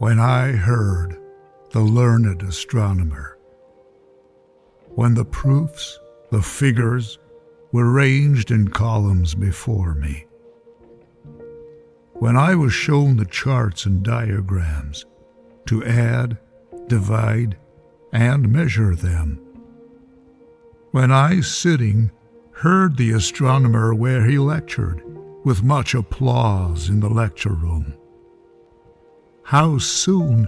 when I heard the learned astronomer. When the proofs, the figures, were ranged in columns before me. When I was shown the charts and diagrams to add, divide, and measure them. When I, sitting, heard the astronomer where he lectured, with much applause in the lecture room. How soon,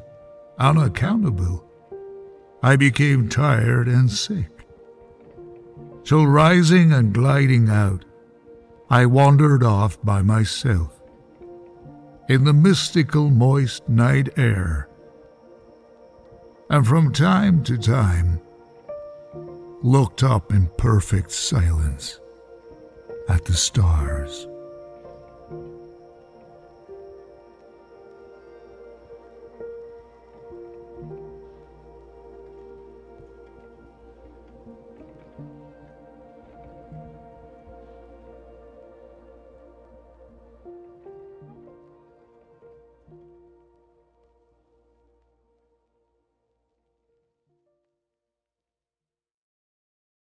unaccountable, I became tired and sick. Till rising and gliding out, I wandered off by myself. In the mystical moist night air, and from time to time looked up in perfect silence at the stars.